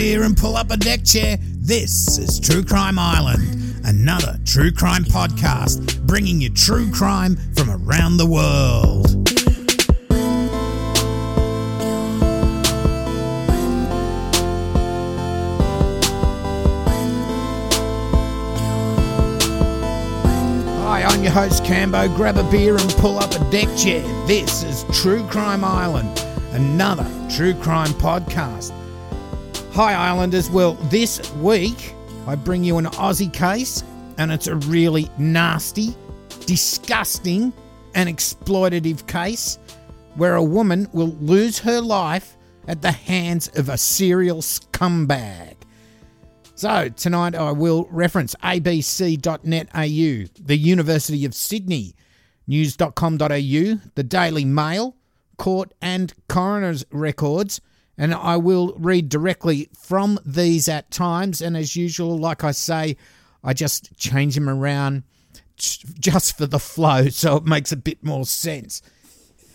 beer and pull up a deck chair. This is True Crime Island, another true crime podcast bringing you true crime from around the world. Hi, I'm your host Cambo. Grab a beer and pull up a deck chair. This is True Crime Island, another true crime podcast. Hi, Islanders. Well, this week I bring you an Aussie case, and it's a really nasty, disgusting, and exploitative case where a woman will lose her life at the hands of a serial scumbag. So, tonight I will reference abc.net.au, the University of Sydney, news.com.au, the Daily Mail, court and coroner's records, and I will read directly from these at times. And as usual, like I say, I just change them around just for the flow so it makes a bit more sense.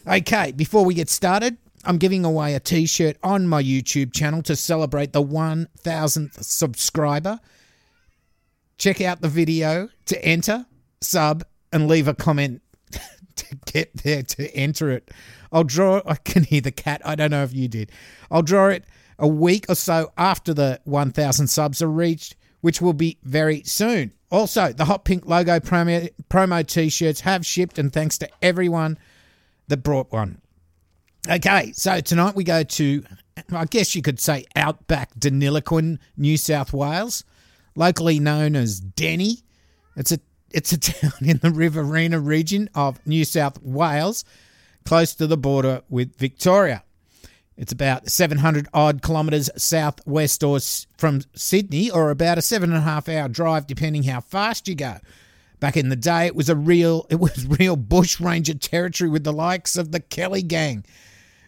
Okay, before we get started, I'm giving away a t shirt on my YouTube channel to celebrate the 1000th subscriber. Check out the video to enter, sub, and leave a comment to get there to enter it. I'll draw, I can hear the cat. I don't know if you did. I'll draw it a week or so after the 1000 subs are reached, which will be very soon. Also, the Hot Pink logo promo, promo t shirts have shipped, and thanks to everyone that brought one. Okay, so tonight we go to, I guess you could say, outback Deniliquin, New South Wales, locally known as Denny. It's a it's a town in the Riverina region of New South Wales, close to the border with Victoria. It's about 700 odd kilometres southwest or from Sydney, or about a seven and a half hour drive, depending how fast you go. Back in the day, it was a real it was real bush ranger territory with the likes of the Kelly Gang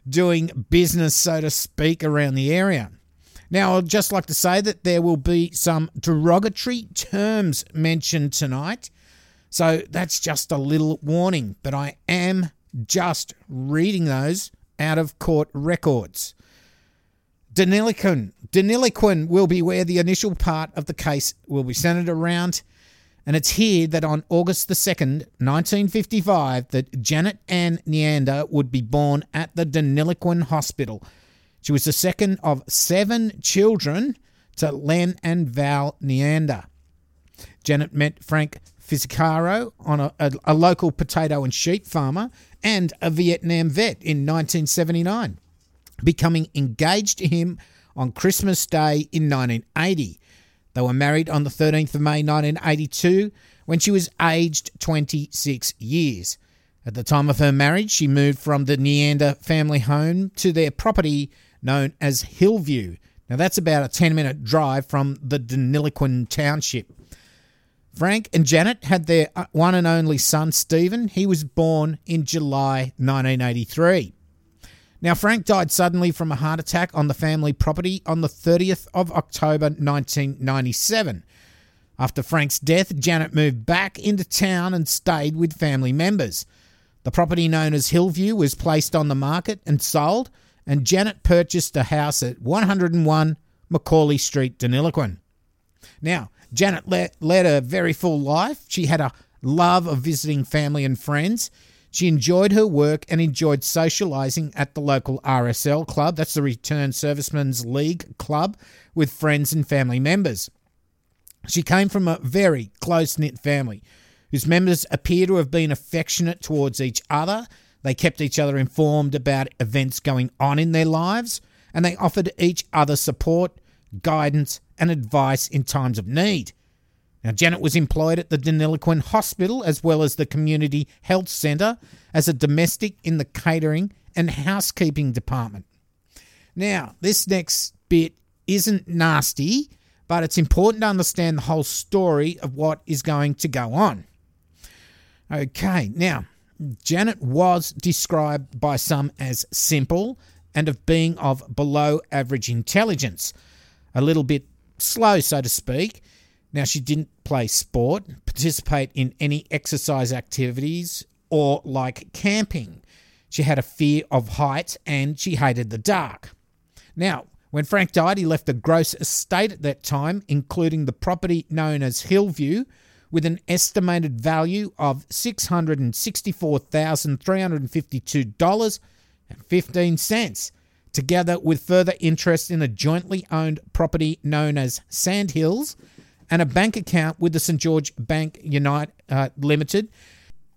doing business, so to speak, around the area. Now, I'd just like to say that there will be some derogatory terms mentioned tonight. So that's just a little warning, but I am just reading those out of court records. Deniliquin. Deniliquin will be where the initial part of the case will be centered around and it's here that on August the 2nd, 1955, that Janet Ann Neander would be born at the Deniliquin Hospital. She was the second of seven children to Len and Val Neander. Janet met Frank Fisicaro, on a, a, a local potato and sheep farmer, and a Vietnam vet in 1979, becoming engaged to him on Christmas Day in 1980. They were married on the 13th of May 1982 when she was aged 26 years. At the time of her marriage, she moved from the Neander family home to their property known as Hillview. Now, that's about a 10 minute drive from the Deniliquin township. Frank and Janet had their uh, one and only son, Stephen. He was born in July 1983. Now, Frank died suddenly from a heart attack on the family property on the 30th of October 1997. After Frank's death, Janet moved back into town and stayed with family members. The property known as Hillview was placed on the market and sold, and Janet purchased a house at 101 Macaulay Street, Deniliquin. Now, Janet led, led a very full life. She had a love of visiting family and friends. She enjoyed her work and enjoyed socialising at the local RSL club, that's the Return Servicemen's League club, with friends and family members. She came from a very close knit family whose members appear to have been affectionate towards each other. They kept each other informed about events going on in their lives, and they offered each other support, guidance, and advice in times of need. Now, Janet was employed at the Deniliquin Hospital as well as the Community Health Centre as a domestic in the catering and housekeeping department. Now, this next bit isn't nasty, but it's important to understand the whole story of what is going to go on. Okay, now, Janet was described by some as simple and of being of below average intelligence, a little bit slow, so to speak, now, she didn't play sport, participate in any exercise activities, or like camping. She had a fear of heights and she hated the dark. Now, When Frank died, he left a gross estate at that time, including the property known as Hillview, with an estimated value of $664,352.15, together with further interest in a jointly owned property known as Sandhills and a bank account with the St George Bank Unite uh, Limited,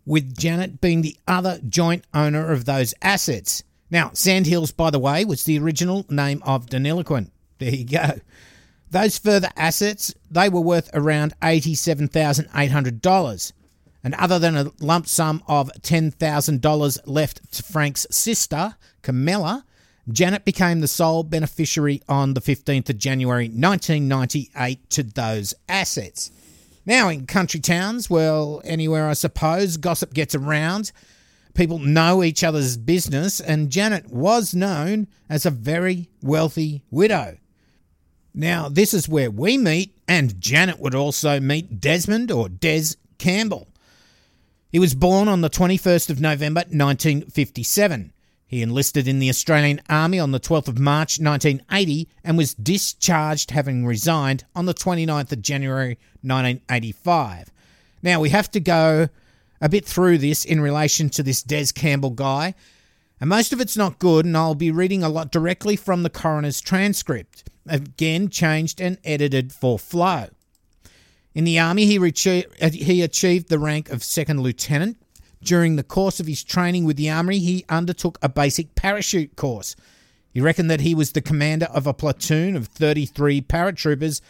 with Janet being the other joint owner of those assets. Now, Sandhills, by the way, was the original name of Deniliquin. There you go. Those further assets, they were worth around $87,800. And other than a lump sum of $10,000 left to Frank's sister, Camilla, Janet became the sole beneficiary on the 15th of January 1998 to those assets. Now, in country towns, well, anywhere I suppose, gossip gets around. People know each other's business, and Janet was known as a very wealthy widow. Now, this is where we meet, and Janet would also meet Desmond or Des Campbell. He was born on the 21st of November 1957. He enlisted in the Australian Army on the 12th of March 1980 and was discharged having resigned on the 29th of January 1985. Now, we have to go a bit through this in relation to this Des Campbell guy, and most of it's not good, and I'll be reading a lot directly from the coroner's transcript again changed and edited for flow. In the Army, he, he achieved the rank of second lieutenant. During the course of his training with the Army, he undertook a basic parachute course. He reckoned that he was the commander of a platoon of 33 paratroopers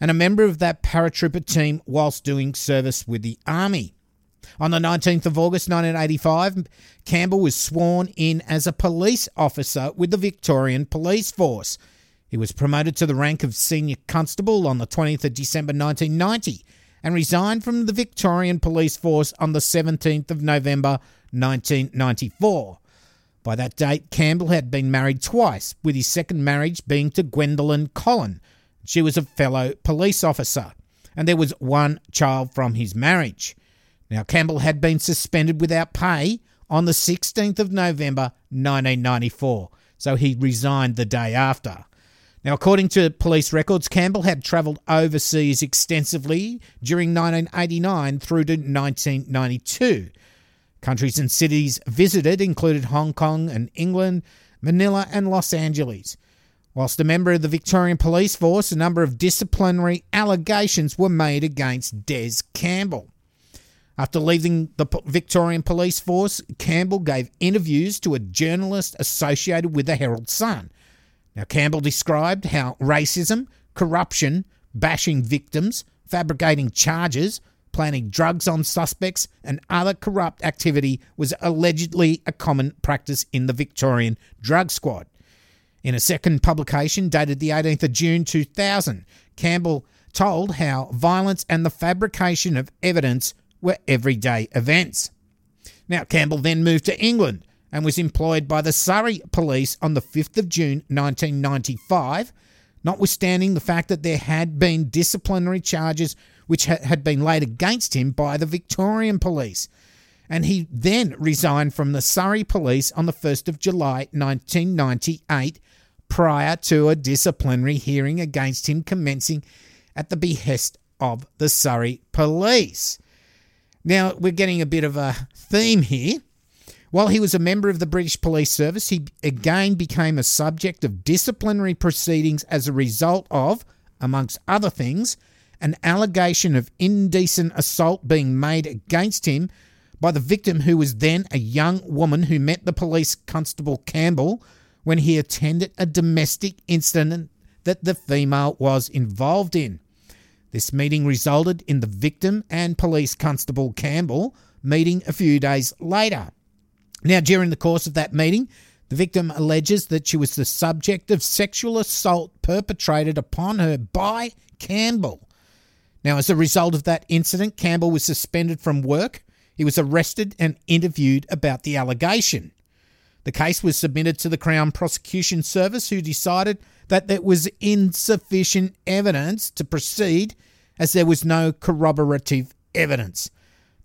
and a member of that paratrooper team whilst doing service with the Army. On the 19th of August 1985, Campbell was sworn in as a police officer with the Victorian Police Force. He was promoted to the rank of senior constable on the 20th of December 1990 and resigned from the Victorian Police Force on the 17th of November 1994. By that date, Campbell had been married twice, with his second marriage being to Gwendolyn Collin. She was a fellow police officer, and there was one child from his marriage. Now, Campbell had been suspended without pay on the 16th of November 1994, so he resigned the day after. Now, according to police records, Campbell had travelled overseas extensively during 1989 through to 1992. Countries and cities visited included Hong Kong and England, Manila, and Los Angeles. Whilst a member of the Victorian Police Force, a number of disciplinary allegations were made against Des Campbell. After leaving the Victorian Police Force, Campbell gave interviews to a journalist associated with the Herald Sun now, Campbell described how racism, corruption, bashing victims, fabricating charges, planting drugs on suspects, and other corrupt activity was allegedly a common practice in the Victorian drug squad. In a second publication dated the 18th of June 2000, Campbell told how violence and the fabrication of evidence were everyday events. Now, Campbell then moved to England and was employed by the Surrey Police on the 5th of June 1995, notwithstanding the fact that there had been disciplinary charges which had been laid against him by the Victorian Police. And he then resigned from the Surrey Police on the 1st of July 1998 prior to a disciplinary hearing against him commencing at the behest of the Surrey Police. Now, we're getting a bit of a theme here. While he was a member of the British Police Service, he again became a subject of disciplinary proceedings as a result of, amongst other things, an allegation of indecent assault being made against him by the victim, who was then a young woman who met the police constable Campbell when he attended a domestic incident that the female was involved in. This meeting resulted in the victim and police constable Campbell meeting a few days later. Now, during the course of that meeting, the victim alleges that she was the subject of sexual assault perpetrated upon her by Campbell. Now, as a result of that incident, Campbell was suspended from work. He was arrested and interviewed about the allegation. The case was submitted to the Crown Prosecution Service, who decided that there was insufficient evidence to proceed as there was no corroborative evidence.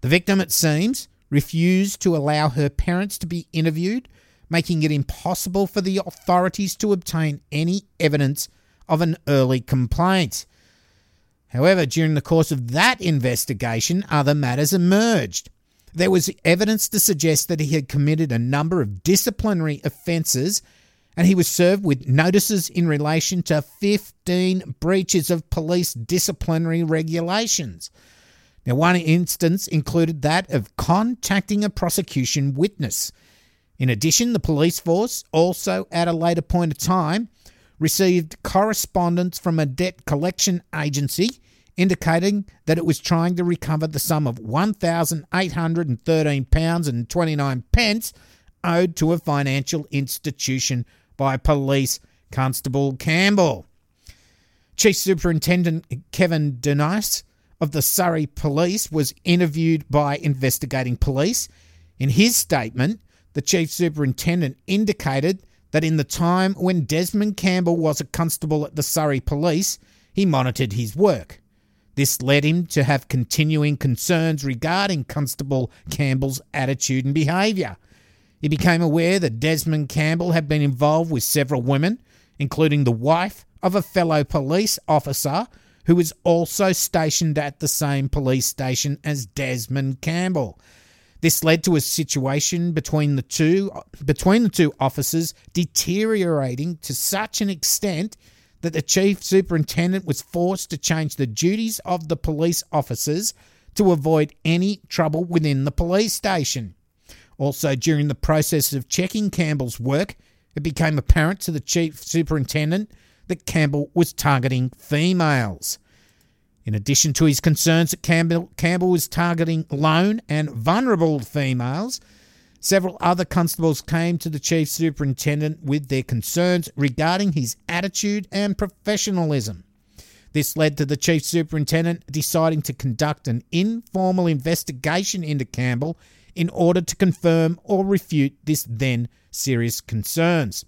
The victim, it seems, refused to allow her parents to be interviewed, making it impossible for the authorities to obtain any evidence of an early complaint. However, during the course of that investigation, other matters emerged. There was evidence to suggest that he had committed a number of disciplinary offences and he was served with notices in relation to 15 breaches of police disciplinary regulations. Now, one instance included that of contacting a prosecution witness. In addition, the police force also, at a later point of time, received correspondence from a debt collection agency indicating that it was trying to recover the sum of £1,813 and 29 pence owed to a financial institution by Police Constable Campbell. Chief Superintendent Kevin Denice of the Surrey Police was interviewed by investigating police. In his statement, the Chief Superintendent indicated that in the time when Desmond Campbell was a constable at the Surrey Police, he monitored his work. This led him to have continuing concerns regarding Constable Campbell's attitude and behaviour. He became aware that Desmond Campbell had been involved with several women, including the wife of a fellow police officer who was also stationed at the same police station as Desmond Campbell. This led to a situation between the two between the two officers deteriorating to such an extent that the chief superintendent was forced to change the duties of the police officers to avoid any trouble within the police station. Also, during the process of checking Campbell's work, it became apparent to the chief superintendent that Campbell was targeting females. In addition to his concerns that Campbell, Campbell was targeting lone and vulnerable females, several other constables came to the chief superintendent with their concerns regarding his attitude and professionalism. This led to the chief superintendent deciding to conduct an informal investigation into Campbell in order to confirm or refute this then serious concerns.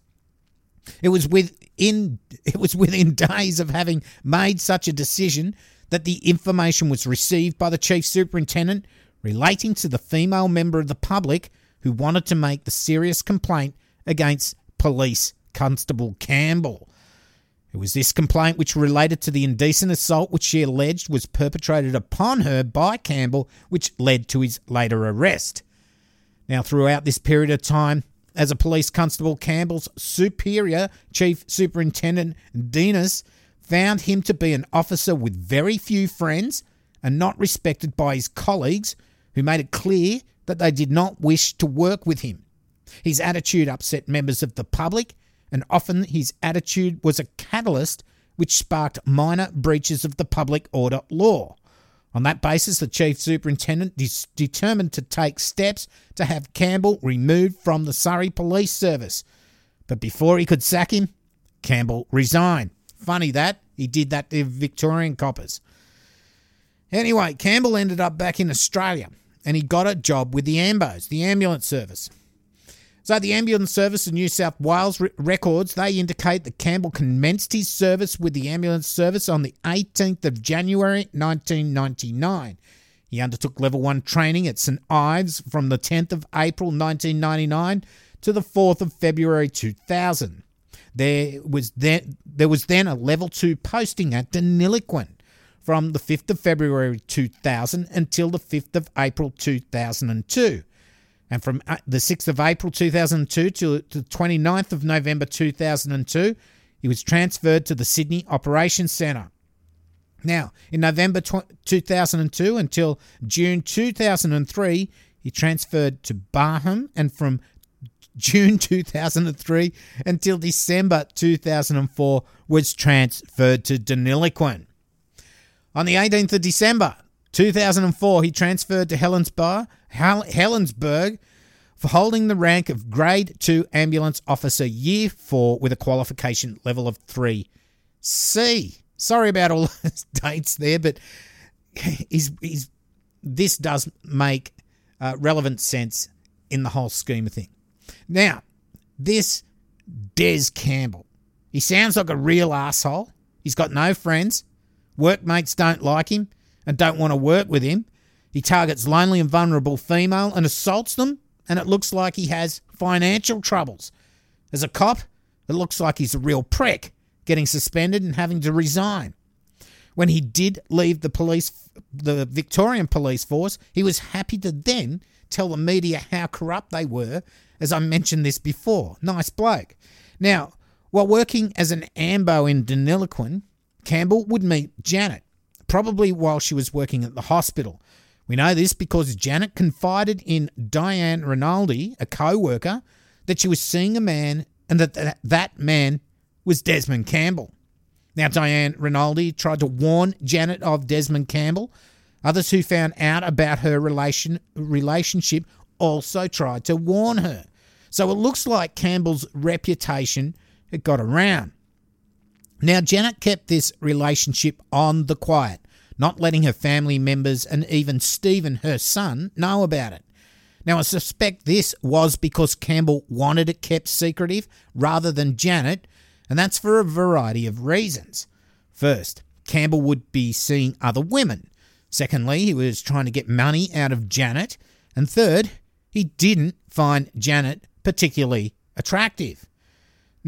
It was within it was within days of having made such a decision that the information was received by the chief superintendent relating to the female member of the public who wanted to make the serious complaint against police constable Campbell. It was this complaint which related to the indecent assault which she alleged was perpetrated upon her by Campbell, which led to his later arrest. Now, throughout this period of time, as a police constable, Campbell's superior, Chief Superintendent Denis, found him to be an officer with very few friends and not respected by his colleagues, who made it clear that they did not wish to work with him. His attitude upset members of the public and often his attitude was a catalyst which sparked minor breaches of the public order law. On that basis, the chief superintendent determined to take steps to have Campbell removed from the Surrey Police Service. But before he could sack him, Campbell resigned. Funny that, he did that to Victorian coppers. Anyway, Campbell ended up back in Australia and he got a job with the AMBOs, the ambulance service. So the Ambulance Service of New South Wales records they indicate that Campbell commenced his service with the ambulance service on the 18th of January 1999. He undertook level 1 training at St Ives from the 10th of April 1999 to the 4th of February 2000. There was then there was then a level 2 posting at Deniliquin from the 5th of February 2000 until the 5th of April 2002. And from uh, the 6th of April 2002 to the 29th of November 2002, he was transferred to the Sydney Operations Centre. Now, in November 2002 until June 2003, he transferred to Barham, and from June 2003 until December 2004 was transferred to Deniliquin. On the 18th of December 2004, he transferred to Helensburgh, for holding the rank of Grade 2 Ambulance Officer Year 4 with a qualification level of 3C. Sorry about all those dates there, but he's, he's, this does make uh, relevant sense in the whole scheme of things. Now, this Des Campbell, he sounds like a real asshole. He's got no friends. Workmates don't like him and don't want to work with him. He targets lonely and vulnerable female and assaults them and it looks like he has financial troubles. As a cop, it looks like he's a real prick, getting suspended and having to resign. When he did leave the police, the Victorian police force, he was happy to then tell the media how corrupt they were, as I mentioned this before. Nice bloke. Now, while working as an AMBO in Deniliquin, Campbell would meet Janet, probably while she was working at the hospital. We know this because Janet confided in Diane Rinaldi, a co worker, that she was seeing a man and that that man was Desmond Campbell. Now, Diane Rinaldi tried to warn Janet of Desmond Campbell. Others who found out about her relation, relationship also tried to warn her. So it looks like Campbell's reputation had got around. Now, Janet kept this relationship on the quiet, not letting her family members and even Stephen, her son, know about it. Now, I suspect this was because Campbell wanted it kept secretive rather than Janet, and that's for a variety of reasons. First, Campbell would be seeing other women. Secondly, he was trying to get money out of Janet. And third, he didn't find Janet particularly attractive.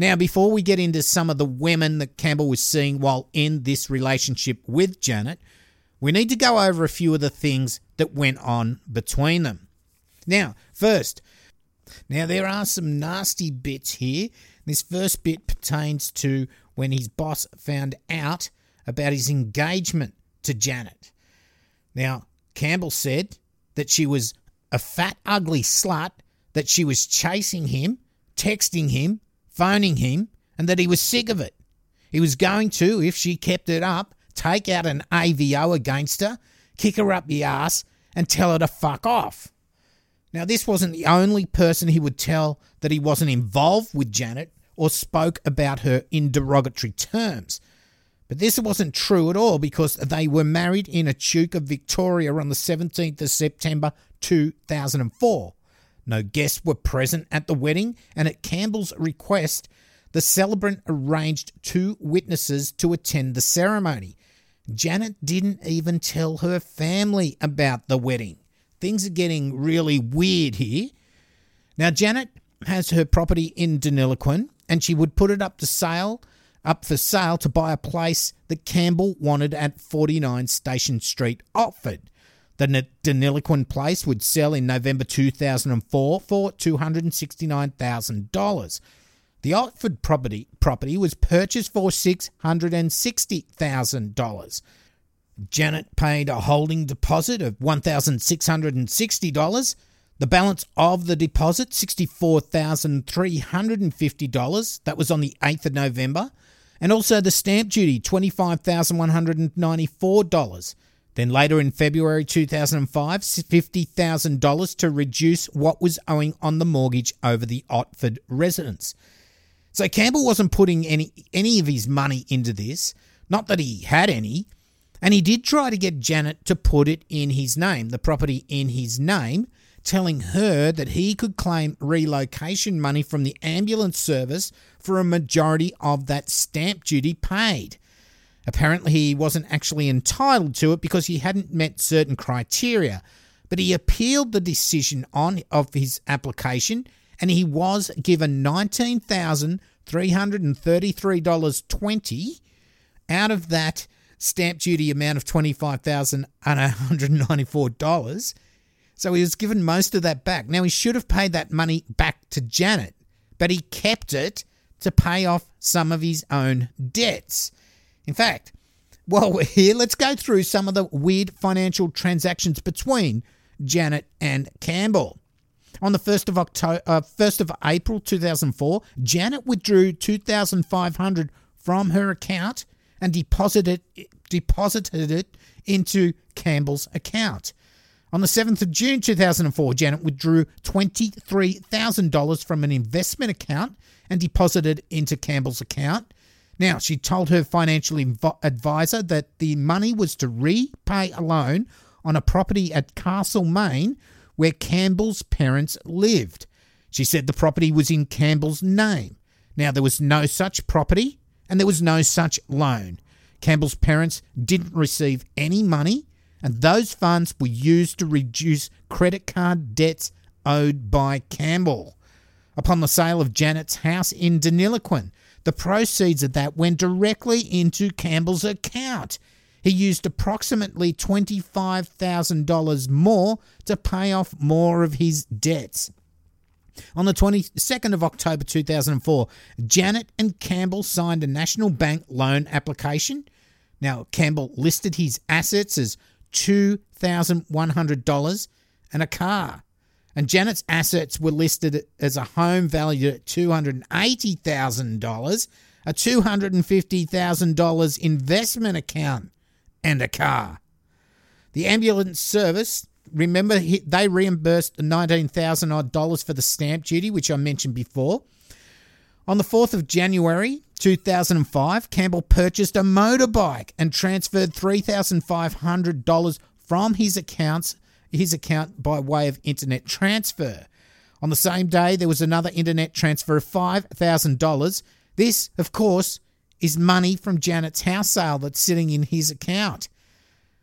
Now, before we get into some of the women that Campbell was seeing while in this relationship with Janet, we need to go over a few of the things that went on between them. Now, first, now there are some nasty bits here. This first bit pertains to when his boss found out about his engagement to Janet. Now, Campbell said that she was a fat, ugly slut, that she was chasing him, texting him, phoning him, and that he was sick of it. He was going to, if she kept it up, take out an AVO against her, kick her up the ass, and tell her to fuck off. Now, this wasn't the only person he would tell that he wasn't involved with Janet or spoke about her in derogatory terms. But this wasn't true at all because they were married in Echuca, Victoria on the 17th of September 2004. No guests were present at the wedding, and at Campbell's request, the celebrant arranged two witnesses to attend the ceremony. Janet didn't even tell her family about the wedding. Things are getting really weird here. Now, Janet has her property in Deniliquin, and she would put it up to sale, up for sale to buy a place that Campbell wanted at 49 Station Street, Otford. The Deniliquin place would sell in November 2004 for $269,000. The Otford property, property was purchased for $660,000. Janet paid a holding deposit of $1,660. The balance of the deposit, $64,350. That was on the 8th of November. And also the stamp duty, $25,194. Then later in February 2005, $50,000 to reduce what was owing on the mortgage over the Otford residence. So Campbell wasn't putting any any of his money into this, not that he had any, and he did try to get Janet to put it in his name, the property in his name, telling her that he could claim relocation money from the ambulance service for a majority of that stamp duty paid. Apparently, he wasn't actually entitled to it because he hadn't met certain criteria, but he appealed the decision on of his application and he was given $19,333.20 out of that stamp duty amount of $25,194. So he was given most of that back. Now he should have paid that money back to Janet, but he kept it to pay off some of his own debts. In fact, while we're here, let's go through some of the weird financial transactions between Janet and Campbell. On the 1st of October, uh, 1st of April 2004, Janet withdrew 2500 from her account and deposited deposited it into Campbell's account. On the 7th of June 2004, Janet withdrew $23,000 from an investment account and deposited into Campbell's account. Now, she told her financial advisor that the money was to repay a loan on a property at Castlemaine where Campbell's parents lived. She said the property was in Campbell's name. Now, there was no such property and there was no such loan. Campbell's parents didn't receive any money, and those funds were used to reduce credit card debts owed by Campbell. Upon the sale of Janet's house in Deniliquin, the proceeds of that went directly into Campbell's account. He used approximately $25,000 more to pay off more of his debts. On the 22nd of October 2004, Janet and Campbell signed a National Bank loan application. Now, Campbell listed his assets as $2,100 and a car. And Janet's assets were listed as a home valued at $280,000, a $250,000 investment account, and a car. The ambulance service, remember, they reimbursed 19,000 odd dollars for the stamp duty, which I mentioned before. On the 4th of January 2005, Campbell purchased a motorbike and transferred $3,500 from his accounts his account by way of internet transfer. On the same day, there was another internet transfer of $5,000. This, of course, is money from Janet's house sale that's sitting in his account.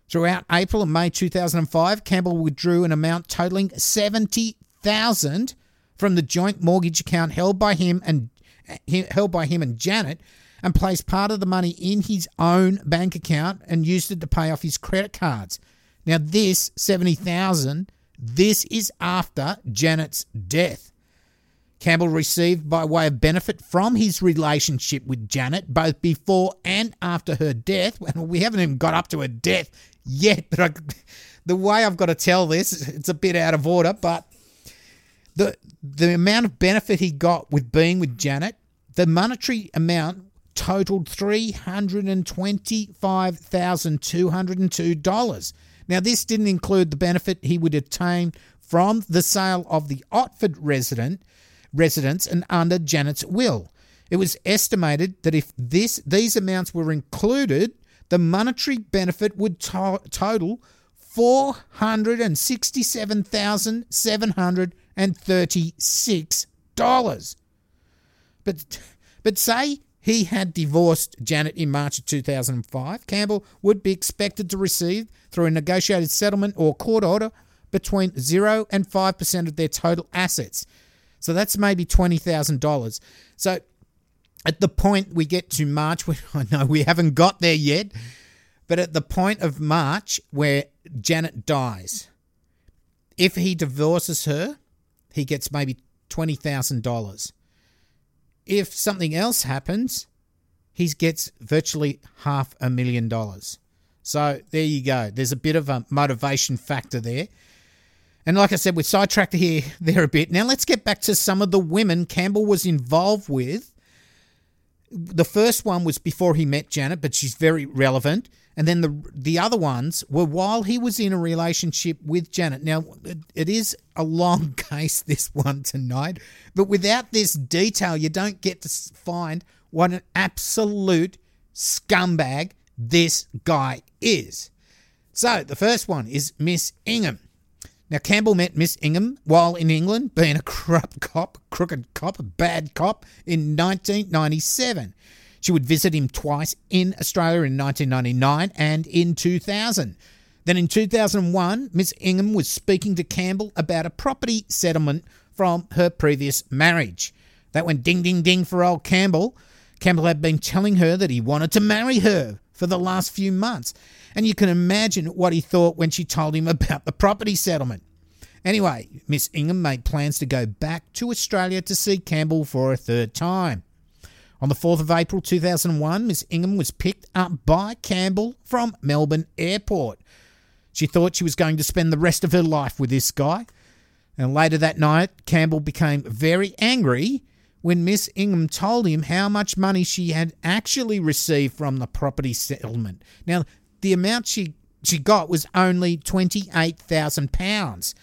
Throughout April and May 2005, Campbell withdrew an amount totaling 70,000 from the joint mortgage account held by him and held by him and Janet and placed part of the money in his own bank account and used it to pay off his credit cards. Now, this 70,000, this is after Janet's death. Campbell received by way of benefit from his relationship with Janet both before and after her death. Well, we haven't even got up to her death yet, but I, the way I've got to tell this, it's a bit out of order, but the the amount of benefit he got with being with Janet, the monetary amount totaled $325,202. Now, this didn't include the benefit he would obtain from the sale of the Otford resident residence and under Janet's will. It was estimated that if this these amounts were included, the monetary benefit would to- total four hundred and sixty-seven thousand seven hundred and thirty-six dollars. But but say he had divorced Janet in March of 2005. Campbell would be expected to receive, through a negotiated settlement or court order, between 0 and 5% of their total assets. So that's maybe $20,000. So at the point we get to March, I know we haven't got there yet, but at the point of March where Janet dies, if he divorces her, he gets maybe $20,000. If something else happens, he gets virtually half a million dollars. So there you go. There's a bit of a motivation factor there. And like I said, we're sidetracked here there a bit. Now let's get back to some of the women Campbell was involved with. The first one was before he met Janet, but she's very relevant. And then the the other ones were while he was in a relationship with Janet. Now it, it is a long case this one tonight, but without this detail, you don't get to find what an absolute scumbag this guy is. So the first one is Miss Ingham. Now, Campbell met Miss Ingham while in England, being a corrupt cop, crooked cop, a bad cop, in 1997. She would visit him twice in Australia in 1999 and in 2000. Then in 2001, Miss Ingham was speaking to Campbell about a property settlement from her previous marriage. That went ding, ding, ding for old Campbell. Campbell had been telling her that he wanted to marry her for the last few months. And you can imagine what he thought when she told him about the property settlement. Anyway, Miss Ingham made plans to go back to Australia to see Campbell for a third time. On the 4th of April 2001, Miss Ingham was picked up by Campbell from Melbourne Airport. She thought she was going to spend the rest of her life with this guy. And later that night, Campbell became very angry when Miss Ingham told him how much money she had actually received from the property settlement. Now, the amount she, she got was only £28,000.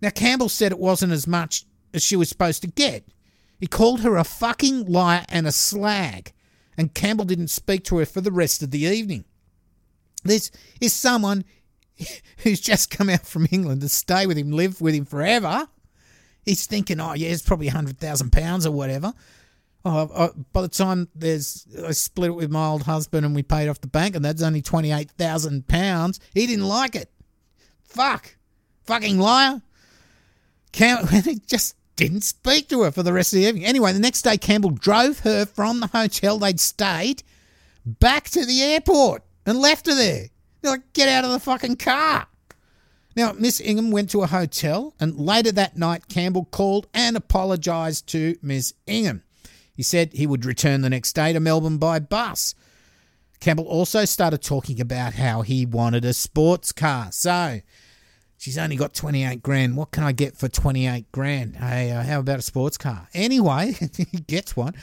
Now, Campbell said it wasn't as much as she was supposed to get. He called her a fucking liar and a slag, and Campbell didn't speak to her for the rest of the evening. This is someone who's just come out from England to stay with him, live with him forever, he's thinking, oh yeah, it's probably hundred thousand pounds or whatever. Oh, I, by the time there's, I split it with my old husband and we paid off the bank, and that's only twenty eight thousand pounds. He didn't like it. Fuck, fucking liar. Campbell just didn't speak to her for the rest of the evening. Anyway, the next day, Campbell drove her from the hotel they'd stayed back to the airport and left her there. They're like, get out of the fucking car. Now, Miss Ingham went to a hotel, and later that night, Campbell called and apologised to Miss Ingham. He said he would return the next day to Melbourne by bus. Campbell also started talking about how he wanted a sports car. So, she's only got 28 grand. What can I get for 28 grand? Hey, uh, how about a sports car? Anyway, he gets one.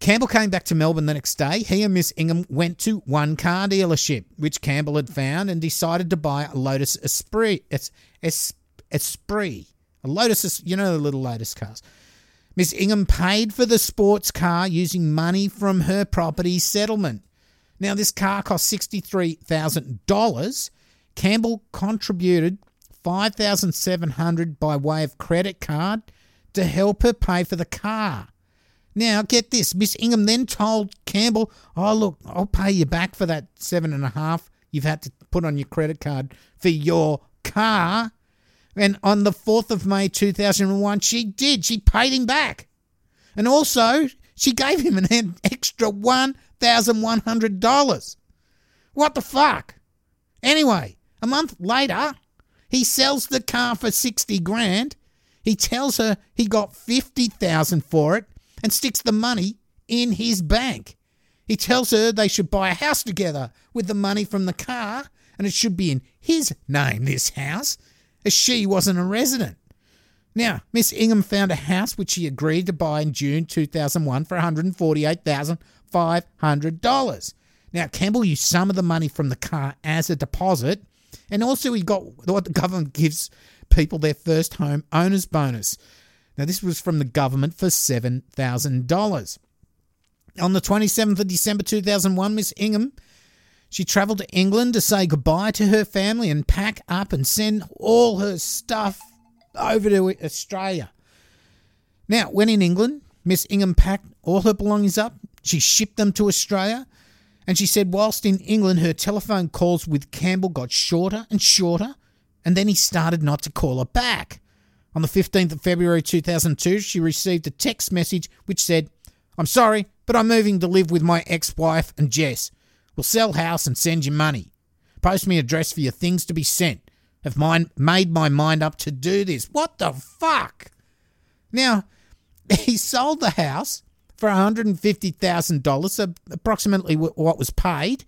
Campbell came back to Melbourne the next day. He and Miss Ingham went to one car dealership, which Campbell had found, and decided to buy a Lotus Esprit. It's es, Esprit. A Lotus, you know the little Lotus cars. Miss Ingham paid for the sports car using money from her property settlement. Now, this car cost $63,000. Campbell contributed 5700 by way of credit card to help her pay for the car. Now, get this. Miss Ingham then told Campbell, Oh, look, I'll pay you back for that seven and a half you've had to put on your credit card for your car. And on the 4th of May 2001, she did. She paid him back. And also, she gave him an extra $1,100. What the fuck? Anyway, a month later, he sells the car for 60 grand. He tells her he got 50,000 for it and sticks the money in his bank. He tells her they should buy a house together with the money from the car, and it should be in his name, this house, as she wasn't a resident. Now, Miss Ingham found a house which she agreed to buy in June 2001 for $148,500. Now, Campbell used some of the money from the car as a deposit, and also he got what the government gives people their first home owner's bonus. Now, this was from the government for $7,000. On the 27th of December 2001, Miss Ingham, she travelled to England to say goodbye to her family and pack up and send all her stuff over to Australia. Now, when in England, Miss Ingham packed all her belongings up. She shipped them to Australia. And she said, whilst in England, her telephone calls with Campbell got shorter and shorter. And then he started not to call her back. On the 15th of February 2002, she received a text message which said, I'm sorry, but I'm moving to live with my ex wife and Jess. We'll sell house and send you money. Post me address for your things to be sent. Have mine made my mind up to do this. What the fuck? Now, he sold the house for $150,000, so approximately what was paid.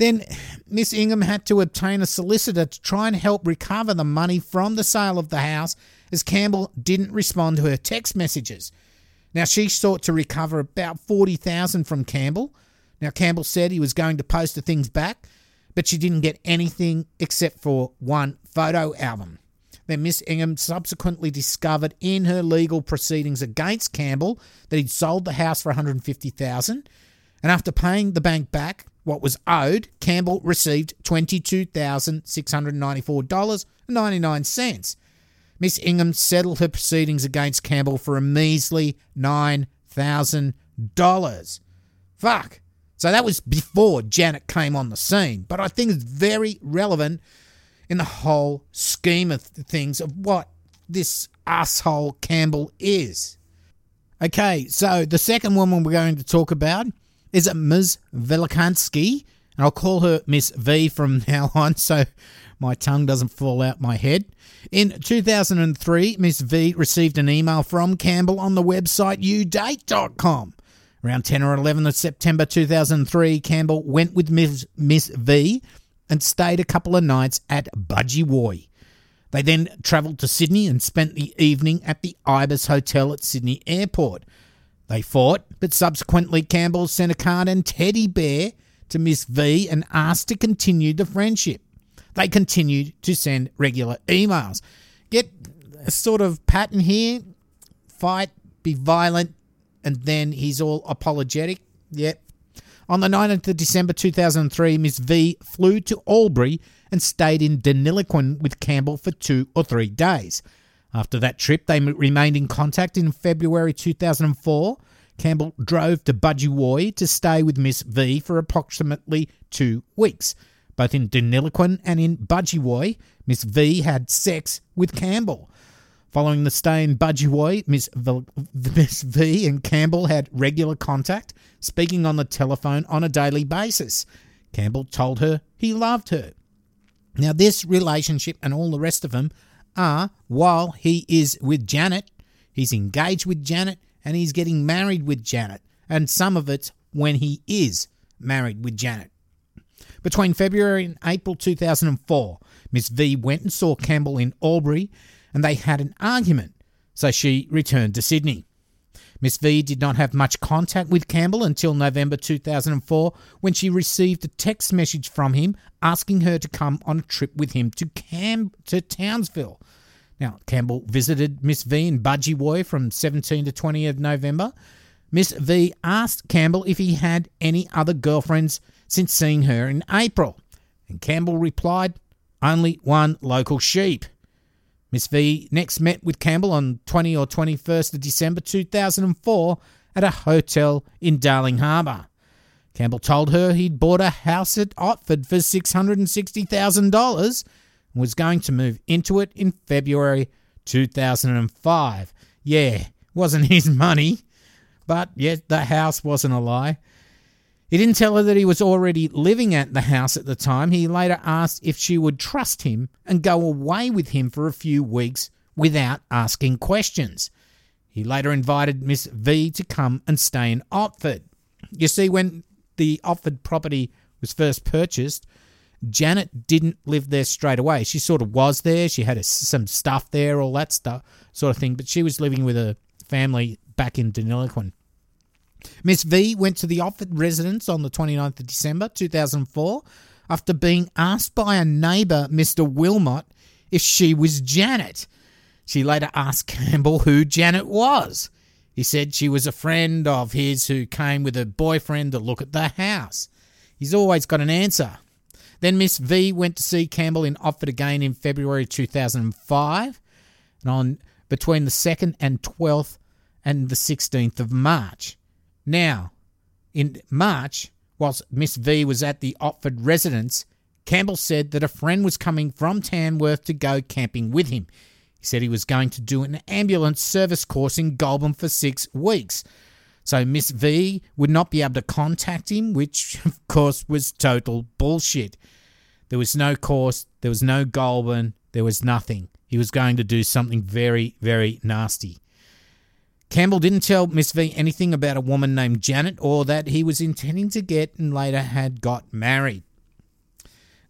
Then Miss Ingham had to obtain a solicitor to try and help recover the money from the sale of the house as Campbell didn't respond to her text messages. Now she sought to recover about 40,000 from Campbell. Now Campbell said he was going to post the things back, but she didn't get anything except for one photo album. Then Miss Ingham subsequently discovered in her legal proceedings against Campbell that he'd sold the house for 150,000 and after paying the bank back, what was owed, Campbell received $22,694.99. Miss Ingham settled her proceedings against Campbell for a measly $9,000. Fuck. So that was before Janet came on the scene, but I think it's very relevant in the whole scheme of things of what this asshole Campbell is. Okay, so the second woman we're going to talk about is it Ms. Velikansky? And I'll call her Miss V from now on so my tongue doesn't fall out my head. In 2003, Miss V received an email from Campbell on the website udate.com. Around 10 or 11 of September 2003, Campbell went with Miss, Miss V and stayed a couple of nights at Budgie They then travelled to Sydney and spent the evening at the Ibis Hotel at Sydney Airport. They fought, but subsequently Campbell sent a card and teddy bear to Miss V and asked to continue the friendship. They continued to send regular emails. Get a sort of pattern here fight, be violent, and then he's all apologetic. Yep. On the 9th of December 2003, Miss V flew to Albury and stayed in Deniliquin with Campbell for two or three days. After that trip, they remained in contact in February 2004. Campbell drove to Budgie to stay with Miss V for approximately two weeks. Both in Deniliquin and in Budgie Miss V had sex with Campbell. Following the stay in Budgie Miss, v- Miss V and Campbell had regular contact, speaking on the telephone on a daily basis. Campbell told her he loved her. Now, this relationship and all the rest of them are while he is with Janet, he's engaged with Janet, and he's getting married with Janet. And some of it's when he is married with Janet. Between February and April 2004, Miss V went and saw Campbell in Albury and they had an argument, so she returned to Sydney. Miss V did not have much contact with Campbell until November 2004 when she received a text message from him asking her to come on a trip with him to Cam to Townsville. Now, Campbell visited Miss V in Budgie from 17 to 20 of November. Miss V asked Campbell if he had any other girlfriends since seeing her in April, and Campbell replied, only one local sheep. Miss V next met with Campbell on 20 or 21st of December 2004 at a hotel in Darling Harbour. Campbell told her he'd bought a house at Otford for $660,000 and was going to move into it in February 2005. Yeah, wasn't his money, but yet the house wasn't a lie. He didn't tell her that he was already living at the house at the time. He later asked if she would trust him and go away with him for a few weeks without asking questions. He later invited Miss V to come and stay in Otford. You see, when the Otford property was first purchased, Janet didn't live there straight away. She sort of was there. She had a, some stuff there, all that stuff, sort of thing. But she was living with a family back in Deniliquin. Miss V went to the Otford residence on the 29th of December 2004 after being asked by a neighbour, Mr. Wilmot, if she was Janet. She later asked Campbell who Janet was. He said she was a friend of his who came with her boyfriend to look at the house. He's always got an answer. Then Miss V went to see Campbell in Otford again in February 2005, and on between the 2nd and 12th and the 16th of March. Now, in March, whilst Miss V was at the Otford residence, Campbell said that a friend was coming from Tamworth to go camping with him. He said he was going to do an ambulance service course in Goulburn for six weeks. So Miss V would not be able to contact him, which of course was total bullshit. There was no course, there was no Goulburn, there was nothing. He was going to do something very, very nasty. Campbell didn't tell Miss V anything about a woman named Janet or that he was intending to get and later had got married.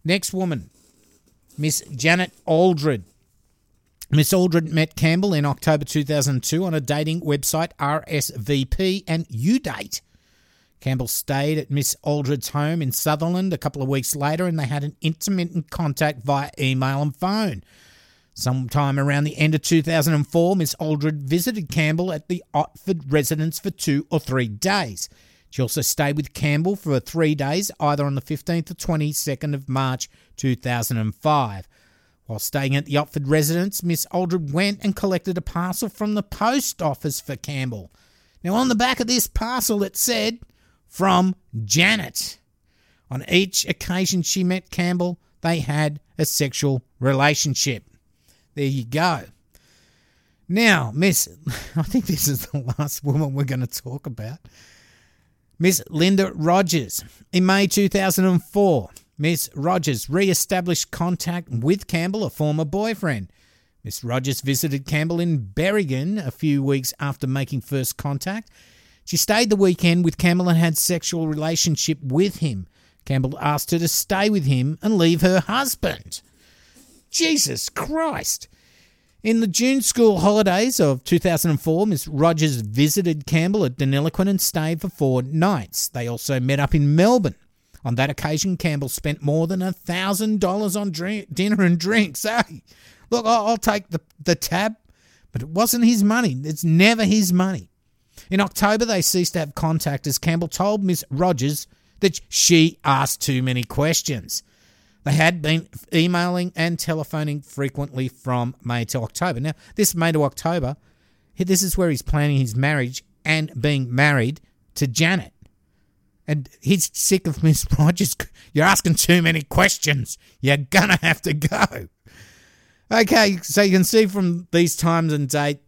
Next woman, Miss Janet Aldred. Miss Aldred met Campbell in October 2002 on a dating website RSVP and UDate. Campbell stayed at Miss Aldred's home in Sutherland a couple of weeks later and they had an intermittent contact via email and phone. Sometime around the end of 2004, Miss Aldred visited Campbell at the Otford residence for two or three days. She also stayed with Campbell for three days, either on the 15th or 22nd of March 2005. While staying at the Otford residence, Miss Aldred went and collected a parcel from the post office for Campbell. Now, on the back of this parcel, it said, From Janet. On each occasion she met Campbell, they had a sexual relationship. There you go. Now, Miss, I think this is the last woman we're going to talk about. Miss Linda Rogers. In May 2004, Miss Rogers re established contact with Campbell, a former boyfriend. Miss Rogers visited Campbell in Berrigan a few weeks after making first contact. She stayed the weekend with Campbell and had sexual relationship with him. Campbell asked her to stay with him and leave her husband. Jesus Christ. In the June school holidays of 2004, Miss Rogers visited Campbell at Deniliquin and stayed for four nights. They also met up in Melbourne. On that occasion, Campbell spent more than a thousand dollars on drink, dinner and drinks. Hey, look, I'll, I'll take the, the tab, but it wasn't his money. It's never his money. In October, they ceased to have contact as Campbell told Miss Rogers that she asked too many questions. They had been emailing and telephoning frequently from May to October. Now, this May to October, this is where he's planning his marriage and being married to Janet. And he's sick of Miss Rogers. You're asking too many questions. You're to have to go. Okay, so you can see from these times and date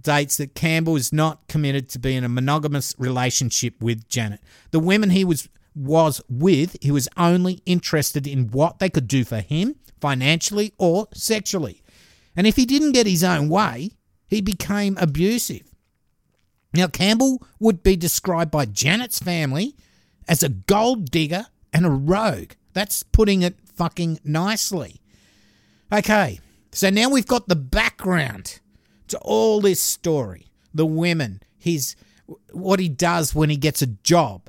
dates that Campbell is not committed to being in a monogamous relationship with Janet. The women he was was with, he was only interested in what they could do for him financially or sexually. And if he didn't get his own way, he became abusive. Now, Campbell would be described by Janet's family as a gold digger and a rogue. That's putting it fucking nicely. Okay, so now we've got the background to all this story the women, his what he does when he gets a job,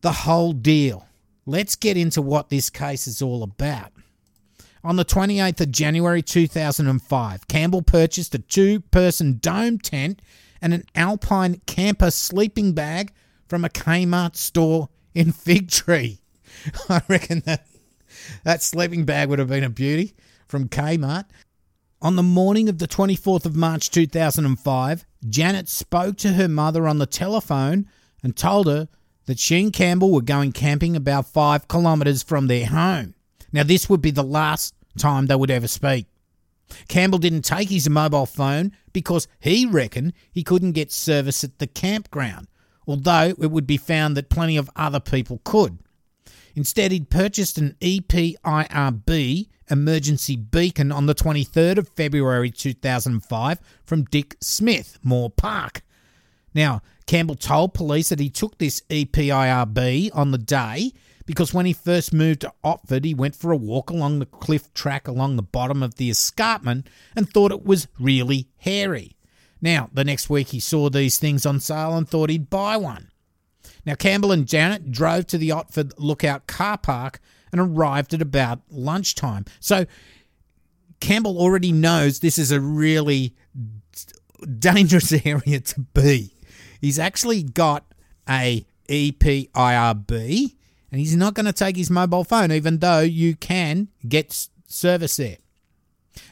the whole deal. Let's get into what this case is all about. On the 28th of January 2005, Campbell purchased a two person dome tent and an alpine camper sleeping bag from a Kmart store in Figtree. I reckon that that sleeping bag would have been a beauty from Kmart. On the morning of the 24th of March 2005, Janet spoke to her mother on the telephone and told her that she and Campbell were going camping about five kilometres from their home. Now, this would be the last time they would ever speak. Campbell didn't take his mobile phone because he reckoned he couldn't get service at the campground, although it would be found that plenty of other people could. Instead, he'd purchased an EPIRB emergency beacon on the 23rd of February 2005 from Dick Smith, Moore Park. Now, Campbell told police that he took this EPIRB on the day because when he first moved to Otford, he went for a walk along the cliff track along the bottom of the escarpment and thought it was really hairy. Now, the next week he saw these things on sale and thought he'd buy one. Now, Campbell and Janet drove to the Otford Lookout car park and arrived at about lunchtime. So, Campbell already knows this is a really dangerous area to be. He's actually got a EPIRB and he's not going to take his mobile phone, even though you can get service there.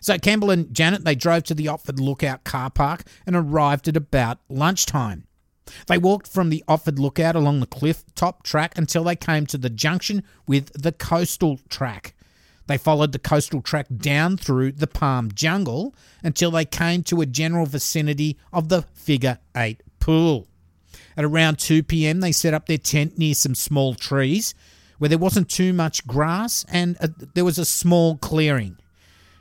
So Campbell and Janet they drove to the Otford Lookout car park and arrived at about lunchtime. They walked from the Otford Lookout along the cliff top track until they came to the junction with the coastal track. They followed the coastal track down through the palm jungle until they came to a general vicinity of the figure 8 pool. At around 2 pm, they set up their tent near some small trees where there wasn't too much grass and a, there was a small clearing.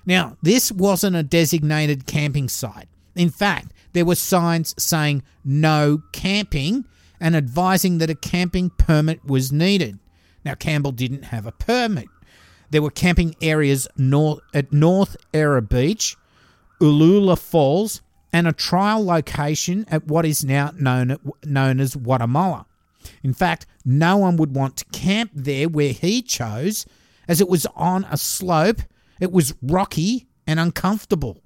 Now, this wasn't a designated camping site. In fact, there were signs saying no camping and advising that a camping permit was needed. Now, Campbell didn't have a permit. There were camping areas north, at North Era Beach, Uloola Falls, and a trial location at what is now known, known as Guatemala. In fact, no one would want to camp there where he chose, as it was on a slope, it was rocky and uncomfortable.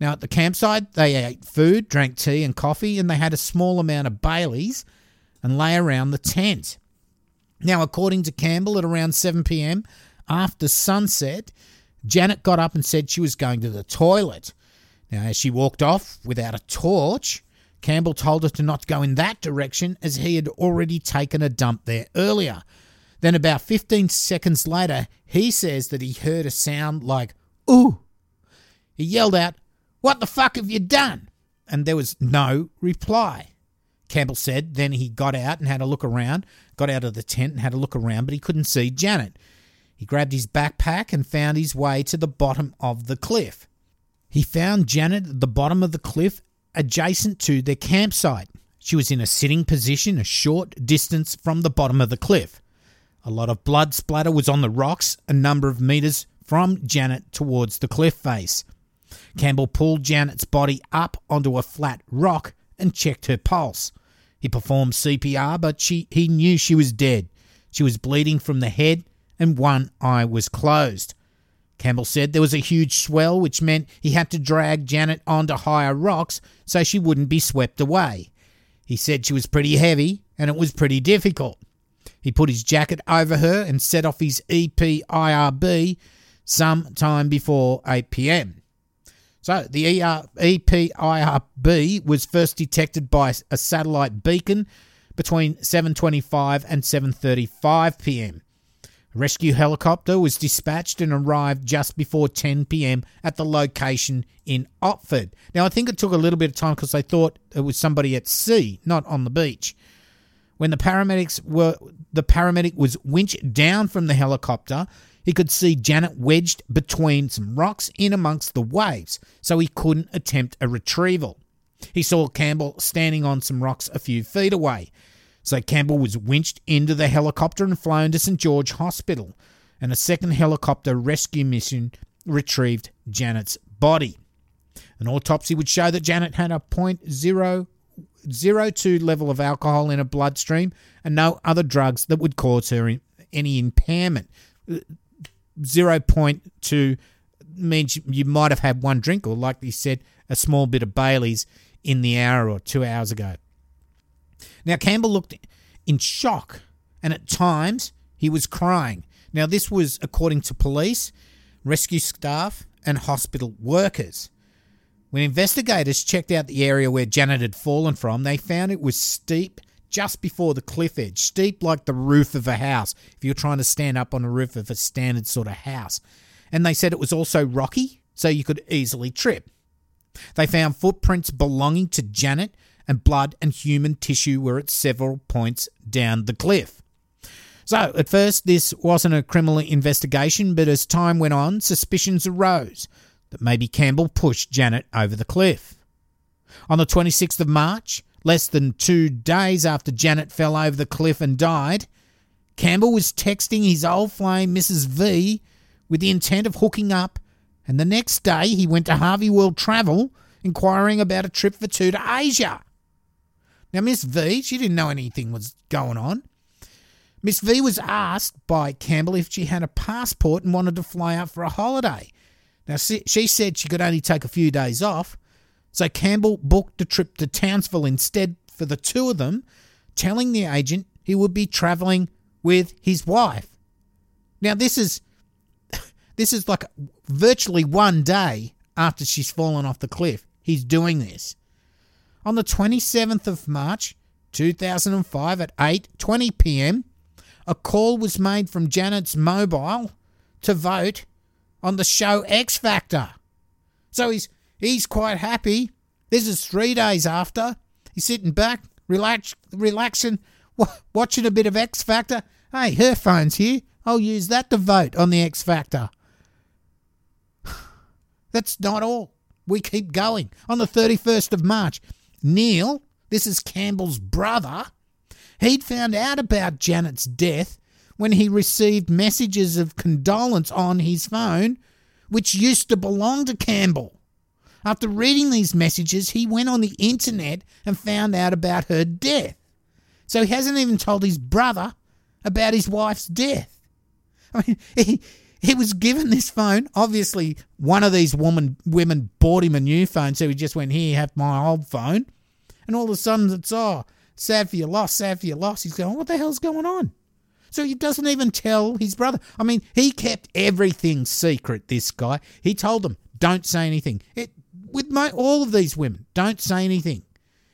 Now, at the campsite, they ate food, drank tea and coffee, and they had a small amount of Baileys and lay around the tent. Now, according to Campbell, at around 7 pm, after sunset, Janet got up and said she was going to the toilet. Now, as she walked off without a torch, Campbell told her to not go in that direction as he had already taken a dump there earlier. Then, about 15 seconds later, he says that he heard a sound like, ooh. He yelled out, what the fuck have you done? And there was no reply. Campbell said then he got out and had a look around, got out of the tent and had a look around, but he couldn't see Janet. He grabbed his backpack and found his way to the bottom of the cliff. He found Janet at the bottom of the cliff adjacent to their campsite. She was in a sitting position a short distance from the bottom of the cliff. A lot of blood splatter was on the rocks a number of metres from Janet towards the cliff face. Campbell pulled Janet's body up onto a flat rock and checked her pulse. He performed CPR, but she, he knew she was dead. She was bleeding from the head and one eye was closed. Campbell said there was a huge swell, which meant he had to drag Janet onto higher rocks so she wouldn't be swept away. He said she was pretty heavy and it was pretty difficult. He put his jacket over her and set off his EPIRB some time before 8 pm. So the EPIRB was first detected by a satellite beacon between 7:25 and 7:35 p.m. A rescue helicopter was dispatched and arrived just before 10 pm at the location in Otford. Now, I think it took a little bit of time because they thought it was somebody at sea, not on the beach. When the paramedics were, the paramedic was winched down from the helicopter. He could see Janet wedged between some rocks in amongst the waves, so he couldn't attempt a retrieval. He saw Campbell standing on some rocks a few feet away. So Campbell was winched into the helicopter and flown to St George Hospital, and a second helicopter rescue mission retrieved Janet's body. An autopsy would show that Janet had a .002 level of alcohol in her bloodstream and no other drugs that would cause her any impairment. 0.2 means you might have had one drink, or like he said, a small bit of Bailey's in the hour or two hours ago. Now, Campbell looked in shock, and at times he was crying. Now, this was according to police, rescue staff, and hospital workers. When investigators checked out the area where Janet had fallen from, they found it was steep just before the cliff edge, steep like the roof of a house, if you're trying to stand up on the roof of a standard sort of house. And they said it was also rocky, so you could easily trip. They found footprints belonging to Janet, and blood and human tissue were at several points down the cliff. So, at first, this wasn't a criminal investigation, but as time went on, suspicions arose that maybe Campbell pushed Janet over the cliff. On the 26th of March, less than two days after Janet fell over the cliff and died, Campbell was texting his old flame, Mrs. V, with the intent of hooking up, and the next day he went to Harvey World Travel inquiring about a trip for two to Asia. Now, Miss V, she didn't know anything was going on. Miss V was asked by Campbell if she had a passport and wanted to fly out for a holiday. Now, she said she could only take a few days off, so Campbell booked a trip to Townsville instead for the two of them, telling the agent he would be travelling with his wife. Now, this is this is like virtually one day after she's fallen off the cliff. He's doing this. On the 27th of March 2005 at 8:20 p.m., a call was made from Janet's mobile to vote on the show X Factor. So he's he's quite happy. This is 3 days after. He's sitting back, relax, relaxing, watching a bit of X Factor. Hey, her phone's here. I'll use that to vote on the X Factor. That's not all. We keep going. On the 31st of March, Neil, this is Campbell's brother, he'd found out about Janet's death when he received messages of condolence on his phone, which used to belong to Campbell. After reading these messages, he went on the internet and found out about her death. So he hasn't even told his brother about his wife's death. I mean, he, he was given this phone. Obviously, one of these woman women bought him a new phone, so he just went, "Here, have my old phone." And all of a sudden, it's oh, sad for your loss, sad for your loss. He's going, "What the hell's going on?" So he doesn't even tell his brother. I mean, he kept everything secret. This guy, he told them, "Don't say anything." It with my all of these women, don't say anything.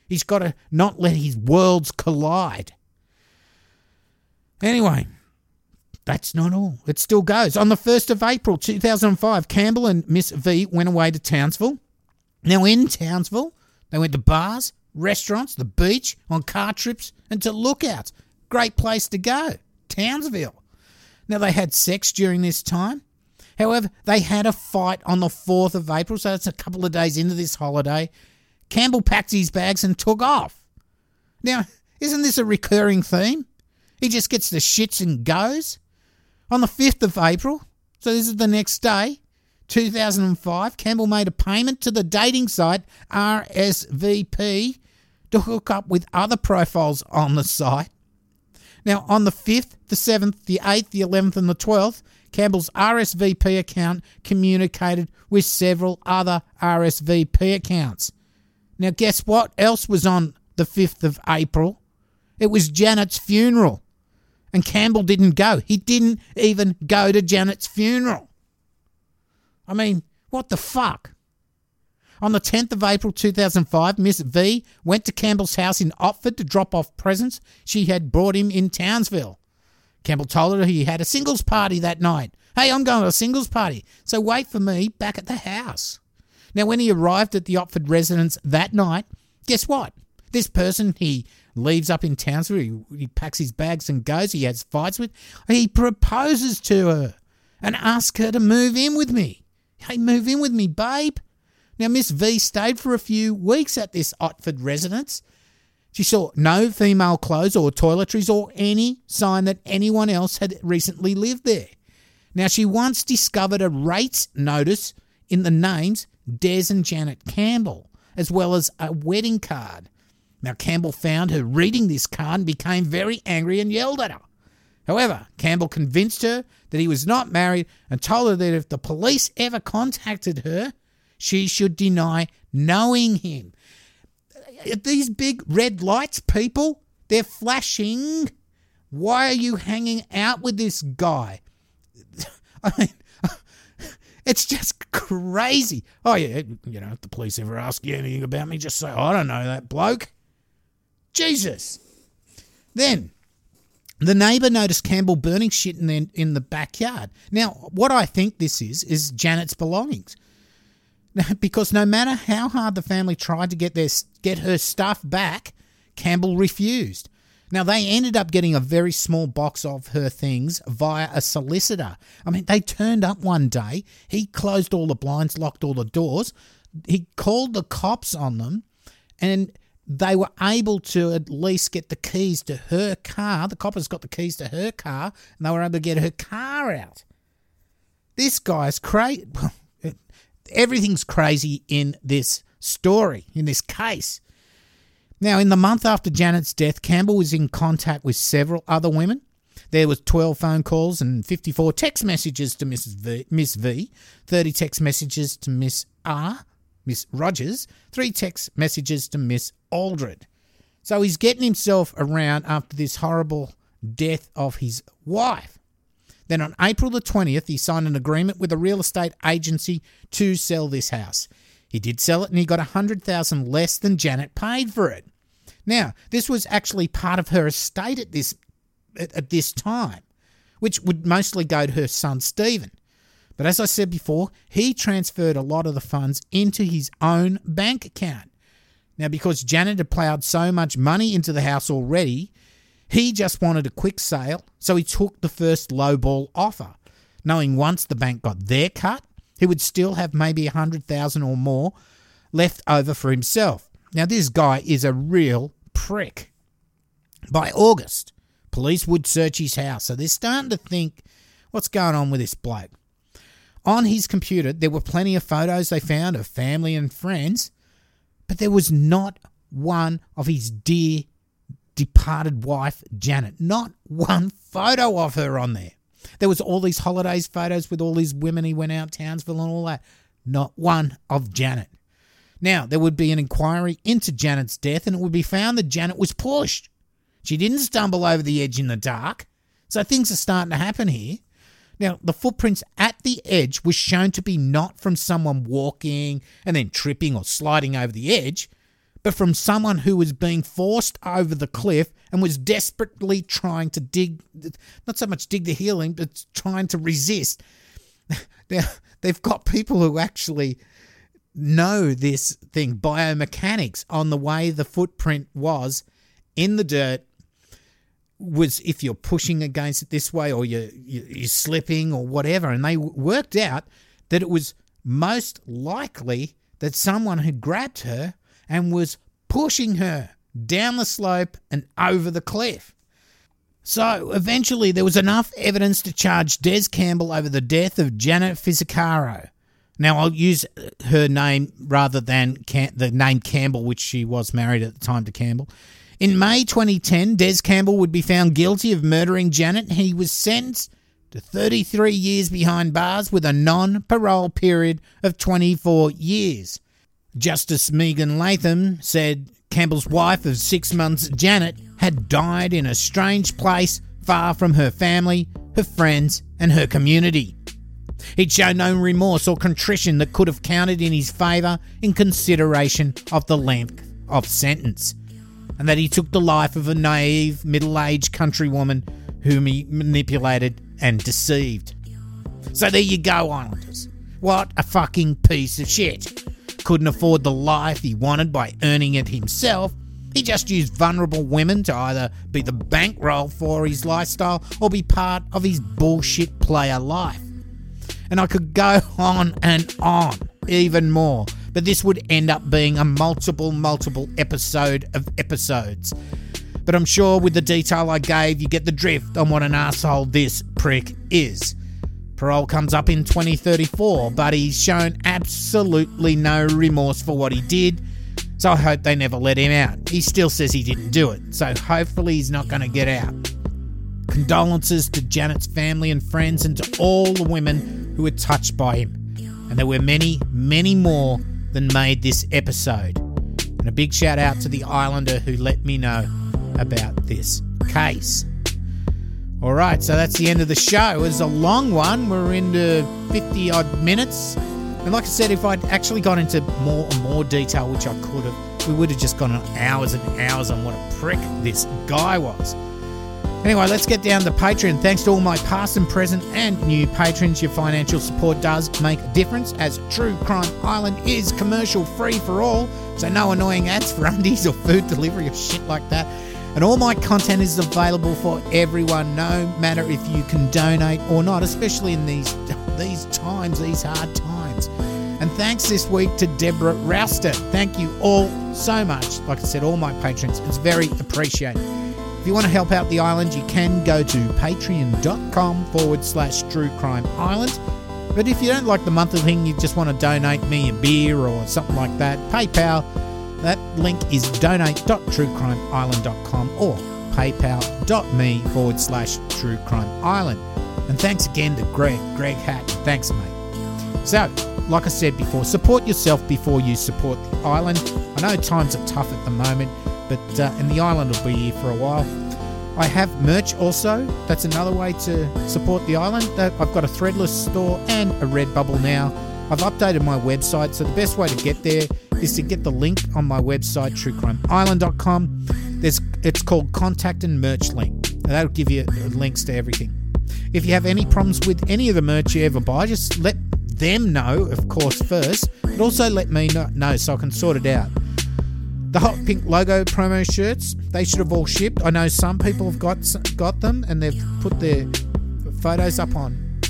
He's got to not let his worlds collide. Anyway, that's not all. It still goes. On the 1st of April 2005, Campbell and Miss V went away to Townsville. Now, in Townsville, they went to bars, restaurants, the beach, on car trips, and to lookouts. Great place to go. Townsville. Now, they had sex during this time. However, they had a fight on the 4th of April, so that's a couple of days into this holiday. Campbell packed his bags and took off. Now, isn't this a recurring theme? He just gets the shits and goes. On the 5th of April, so this is the next day, 2005, Campbell made a payment to the dating site RSVP to hook up with other profiles on the site. Now, on the 5th, the 7th, the 8th, the 11th, and the 12th, Campbell's RSVP account communicated with several other RSVP accounts. Now, guess what else was on the 5th of April? It was Janet's funeral. And Campbell didn't go. He didn't even go to Janet's funeral. I mean, what the fuck? On the 10th of April 2005, Miss V went to Campbell's house in Otford to drop off presents she had brought him in Townsville. Campbell told her he had a singles party that night. Hey, I'm going to a singles party, so wait for me back at the house. Now, when he arrived at the Otford residence that night, guess what? This person he leaves up in Townsville, he, he packs his bags and goes, he has fights with, he proposes to her and asks her to move in with me. Hey, move in with me, babe. Now, Miss V stayed for a few weeks at this Otford residence. She saw no female clothes or toiletries or any sign that anyone else had recently lived there. Now, she once discovered a rates notice in the names Des and Janet Campbell, as well as a wedding card. Now, Campbell found her reading this card and became very angry and yelled at her. However, Campbell convinced her that he was not married and told her that if the police ever contacted her, she should deny knowing him. These big red lights, people, they're flashing. Why are you hanging out with this guy? I mean, it's just crazy. Oh, yeah, you know, if the police ever ask you anything about me, just say, I don't know that bloke. Jesus. Then, the neighbour noticed Campbell burning shit in the, in the backyard. Now, what I think this is, is Janet's belongings. because no matter how hard the family tried to get their get her stuff back, Campbell refused. Now they ended up getting a very small box of her things via a solicitor. I mean, they turned up one day. He closed all the blinds, locked all the doors. He called the cops on them, and they were able to at least get the keys to her car. The coppers got the keys to her car, and they were able to get her car out. This guy's crazy. everything's crazy in this story, in this case. Now, in the month after Janet's death, Campbell was in contact with several other women. There was 12 phone calls and 54 text messages to. V, Miss V, 30 text messages to Miss R, Miss Rogers, 3 text messages to Miss Aldred. So he's getting himself around after this horrible death of his wife. Then on April the 20th, he signed an agreement with a real estate agency to sell this house. He did sell it and he got 100,000 less than Janet paid for it. Now, this was actually part of her estate at this at, at this time, which would mostly go to her son Stephen. But as I said before, he transferred a lot of the funds into his own bank account. Now, because Janet had ploughed so much money into the house already, he just wanted a quick sale, so he took the first lowball offer, knowing once the bank got their cut, he would still have maybe a hundred thousand or more left over for himself. Now, this guy is a real prick. By August, police would search his house, so they're starting to think what's going on with this bloke. On his computer, there were plenty of photos they found of family and friends, but there was not one of his dear departed wife, Janet. Not one photo of her on there. There was all these holidays photos with all these women he went out Townsville and all that. Not one of Janet. Now, there would be an inquiry into Janet's death, and it would be found that Janet was pushed. She didn't stumble over the edge in the dark. So things are starting to happen here. Now, the footprints at the edge was shown to be not from someone walking and then tripping or sliding over the edge, but from someone who was being forced over the cliff and was desperately trying to dig, not so much dig the healing, but trying to resist. Now, they've got people who actually know this thing, biomechanics, on the way the footprint was in the dirt. Was if you're pushing against it this way or you're, you're slipping or whatever. And they worked out that it was most likely that someone had grabbed her and was pushing her down the slope and over the cliff. So eventually, there was enough evidence to charge Des Campbell over the death of Janet Fizzicaro. Now, I'll use her name rather than Cam- the name Campbell, which she was married at the time to Campbell. In May 2010, Des Campbell would be found guilty of murdering Janet. He was sentenced to 33 years behind bars with a non parole period of 24 years. Justice Megan Latham said Campbell's wife of six months, Janet, had died in a strange place far from her family, her friends, and her community. He'd shown no remorse or contrition that could have counted in his favour in consideration of the length of sentence, and that he took the life of a naive, middle aged countrywoman whom he manipulated and deceived. So there you go, Islanders. What a fucking piece of shit. Couldn't afford the life he wanted by earning it himself. He just used vulnerable women to either be the bankroll for his lifestyle or be part of his bullshit player life. And I could go on and on, even more, but this would end up being a multiple, multiple episode of episodes. But I'm sure with the detail I gave, you get the drift on what an asshole this prick is. Parole comes up in 2034, but he's shown absolutely no remorse for what he did, so I hope they never let him out. He still says he didn't do it, so hopefully he's not going to get out. Condolences to Janet's family and friends and to all the women who were touched by him. And there were many, many more than made this episode. And a big shout out to the Islander who let me know about this case. All right, so that's the end of the show. It was a long one. We're into 50 odd minutes. And like I said, if I'd actually gone into more and more detail, which I could have, we would have just gone on hours and hours on what a prick this guy was. Anyway, let's get down to Patreon. Thanks to all my past and present and new patrons. Your financial support does make a difference as True Crime Island is commercial free for all. So no annoying ads for undies or food delivery or shit like that. And all my content is available for everyone, no matter if you can donate or not, especially in these these times, these hard times. And thanks this week to Deborah Rouster. Thank you all so much. Like I said, all my patrons, it's very appreciated. If you want to help out the island, you can go to patreon.com forward slash true crime island. But if you don't like the monthly thing, you just want to donate me a beer or something like that, PayPal that link is donate.truecrimeisland.com or paypal.me forward slash truecrimeisland. And thanks again to Greg, Greg Hatton. Thanks, mate. So, like I said before, support yourself before you support the island. I know times are tough at the moment, but uh, and the island will be here for a while. I have merch also. That's another way to support the island. I've got a threadless store and a Redbubble now. I've updated my website, so the best way to get there is to get the link on my website, truecrimeisland.com. There's, it's called Contact and Merch Link. And that'll give you links to everything. If you have any problems with any of the merch you ever buy, just let them know, of course, first, but also let me know so I can sort it out. The hot pink logo promo shirts, they should have all shipped. I know some people have got got them and they've put their photos up on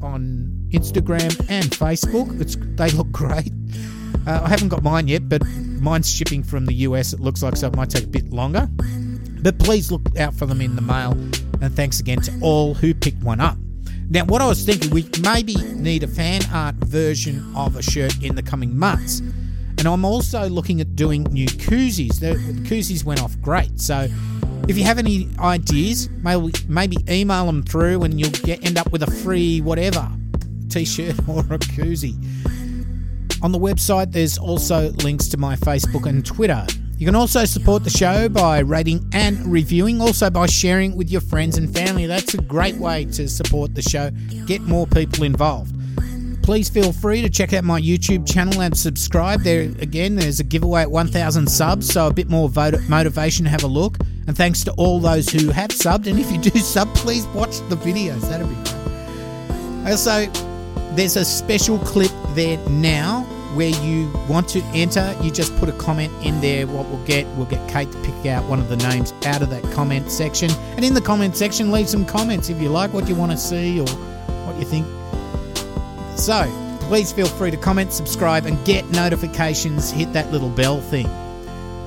on Instagram and Facebook. It's, they look great. Uh, I haven't got mine yet, but mine's shipping from the US, it looks like, so it might take a bit longer. But please look out for them in the mail. And thanks again to all who picked one up. Now, what I was thinking, we maybe need a fan art version of a shirt in the coming months. And I'm also looking at doing new koozies. The, koozies went off great. So if you have any ideas, maybe, maybe email them through and you'll get end up with a free whatever t shirt or a koozie. On the website, there's also links to my Facebook and Twitter. You can also support the show by rating and reviewing, also by sharing with your friends and family. That's a great way to support the show, get more people involved. Please feel free to check out my YouTube channel and subscribe. There again, there's a giveaway at 1,000 subs, so a bit more motivation to have a look. And thanks to all those who have subbed. And if you do sub, please watch the videos. That'd be great. Also, there's a special clip there now where you want to enter. You just put a comment in there. What we'll get, we'll get Kate to pick out one of the names out of that comment section. And in the comment section, leave some comments if you like what you want to see or what you think. So please feel free to comment, subscribe, and get notifications. Hit that little bell thing.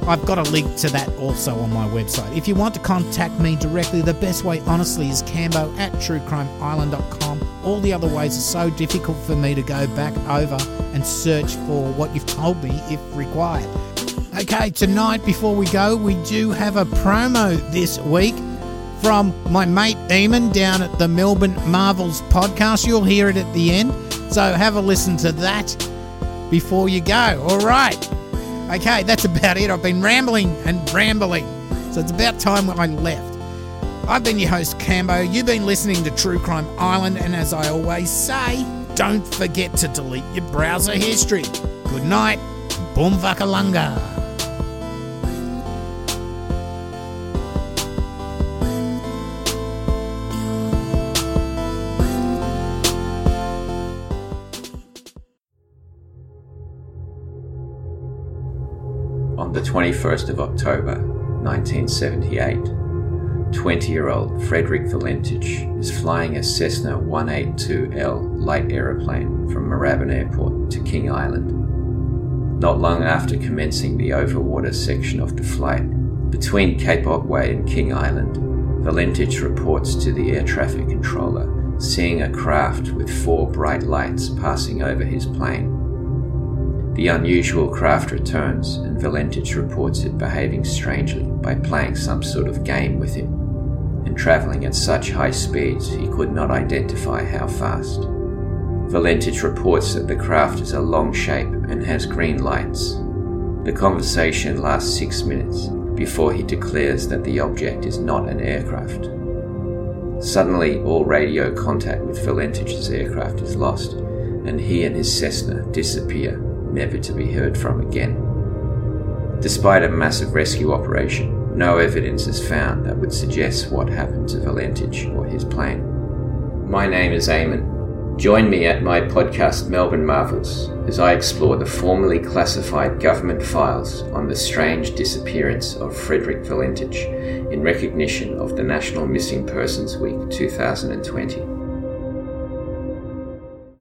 I've got a link to that also on my website. If you want to contact me directly, the best way, honestly, is cambo at truecrimeisland.com. All the other ways are so difficult for me to go back over and search for what you've told me if required. Okay, tonight, before we go, we do have a promo this week from my mate Eamon down at the Melbourne Marvels podcast. You'll hear it at the end. So have a listen to that before you go. All right. Okay, that's about it. I've been rambling and rambling. So it's about time I left. I've been your host, Cambo. You've been listening to True Crime Island, and as I always say, don't forget to delete your browser history. Good night. Boom vakalunga. 21st of October 1978, 20 year old Frederick Valentich is flying a Cessna 182L light aeroplane from Moorabbin Airport to King Island. Not long after commencing the overwater section of the flight, between Cape Otway and King Island, Valentich reports to the air traffic controller seeing a craft with four bright lights passing over his plane. The unusual craft returns, and Valentich reports it behaving strangely by playing some sort of game with him, and travelling at such high speeds he could not identify how fast. Valentich reports that the craft is a long shape and has green lights. The conversation lasts six minutes, before he declares that the object is not an aircraft. Suddenly, all radio contact with Valentich's aircraft is lost, and he and his Cessna disappear, never to be heard from again. Despite a massive rescue operation, no evidence is found that would suggest what happened to Valentich or his plane. My name is Eamon, Join me at my podcast Melbourne Marvels as I explore the formerly classified government files on the strange disappearance of Frederick Valentich in recognition of the National Missing Persons Week 2020.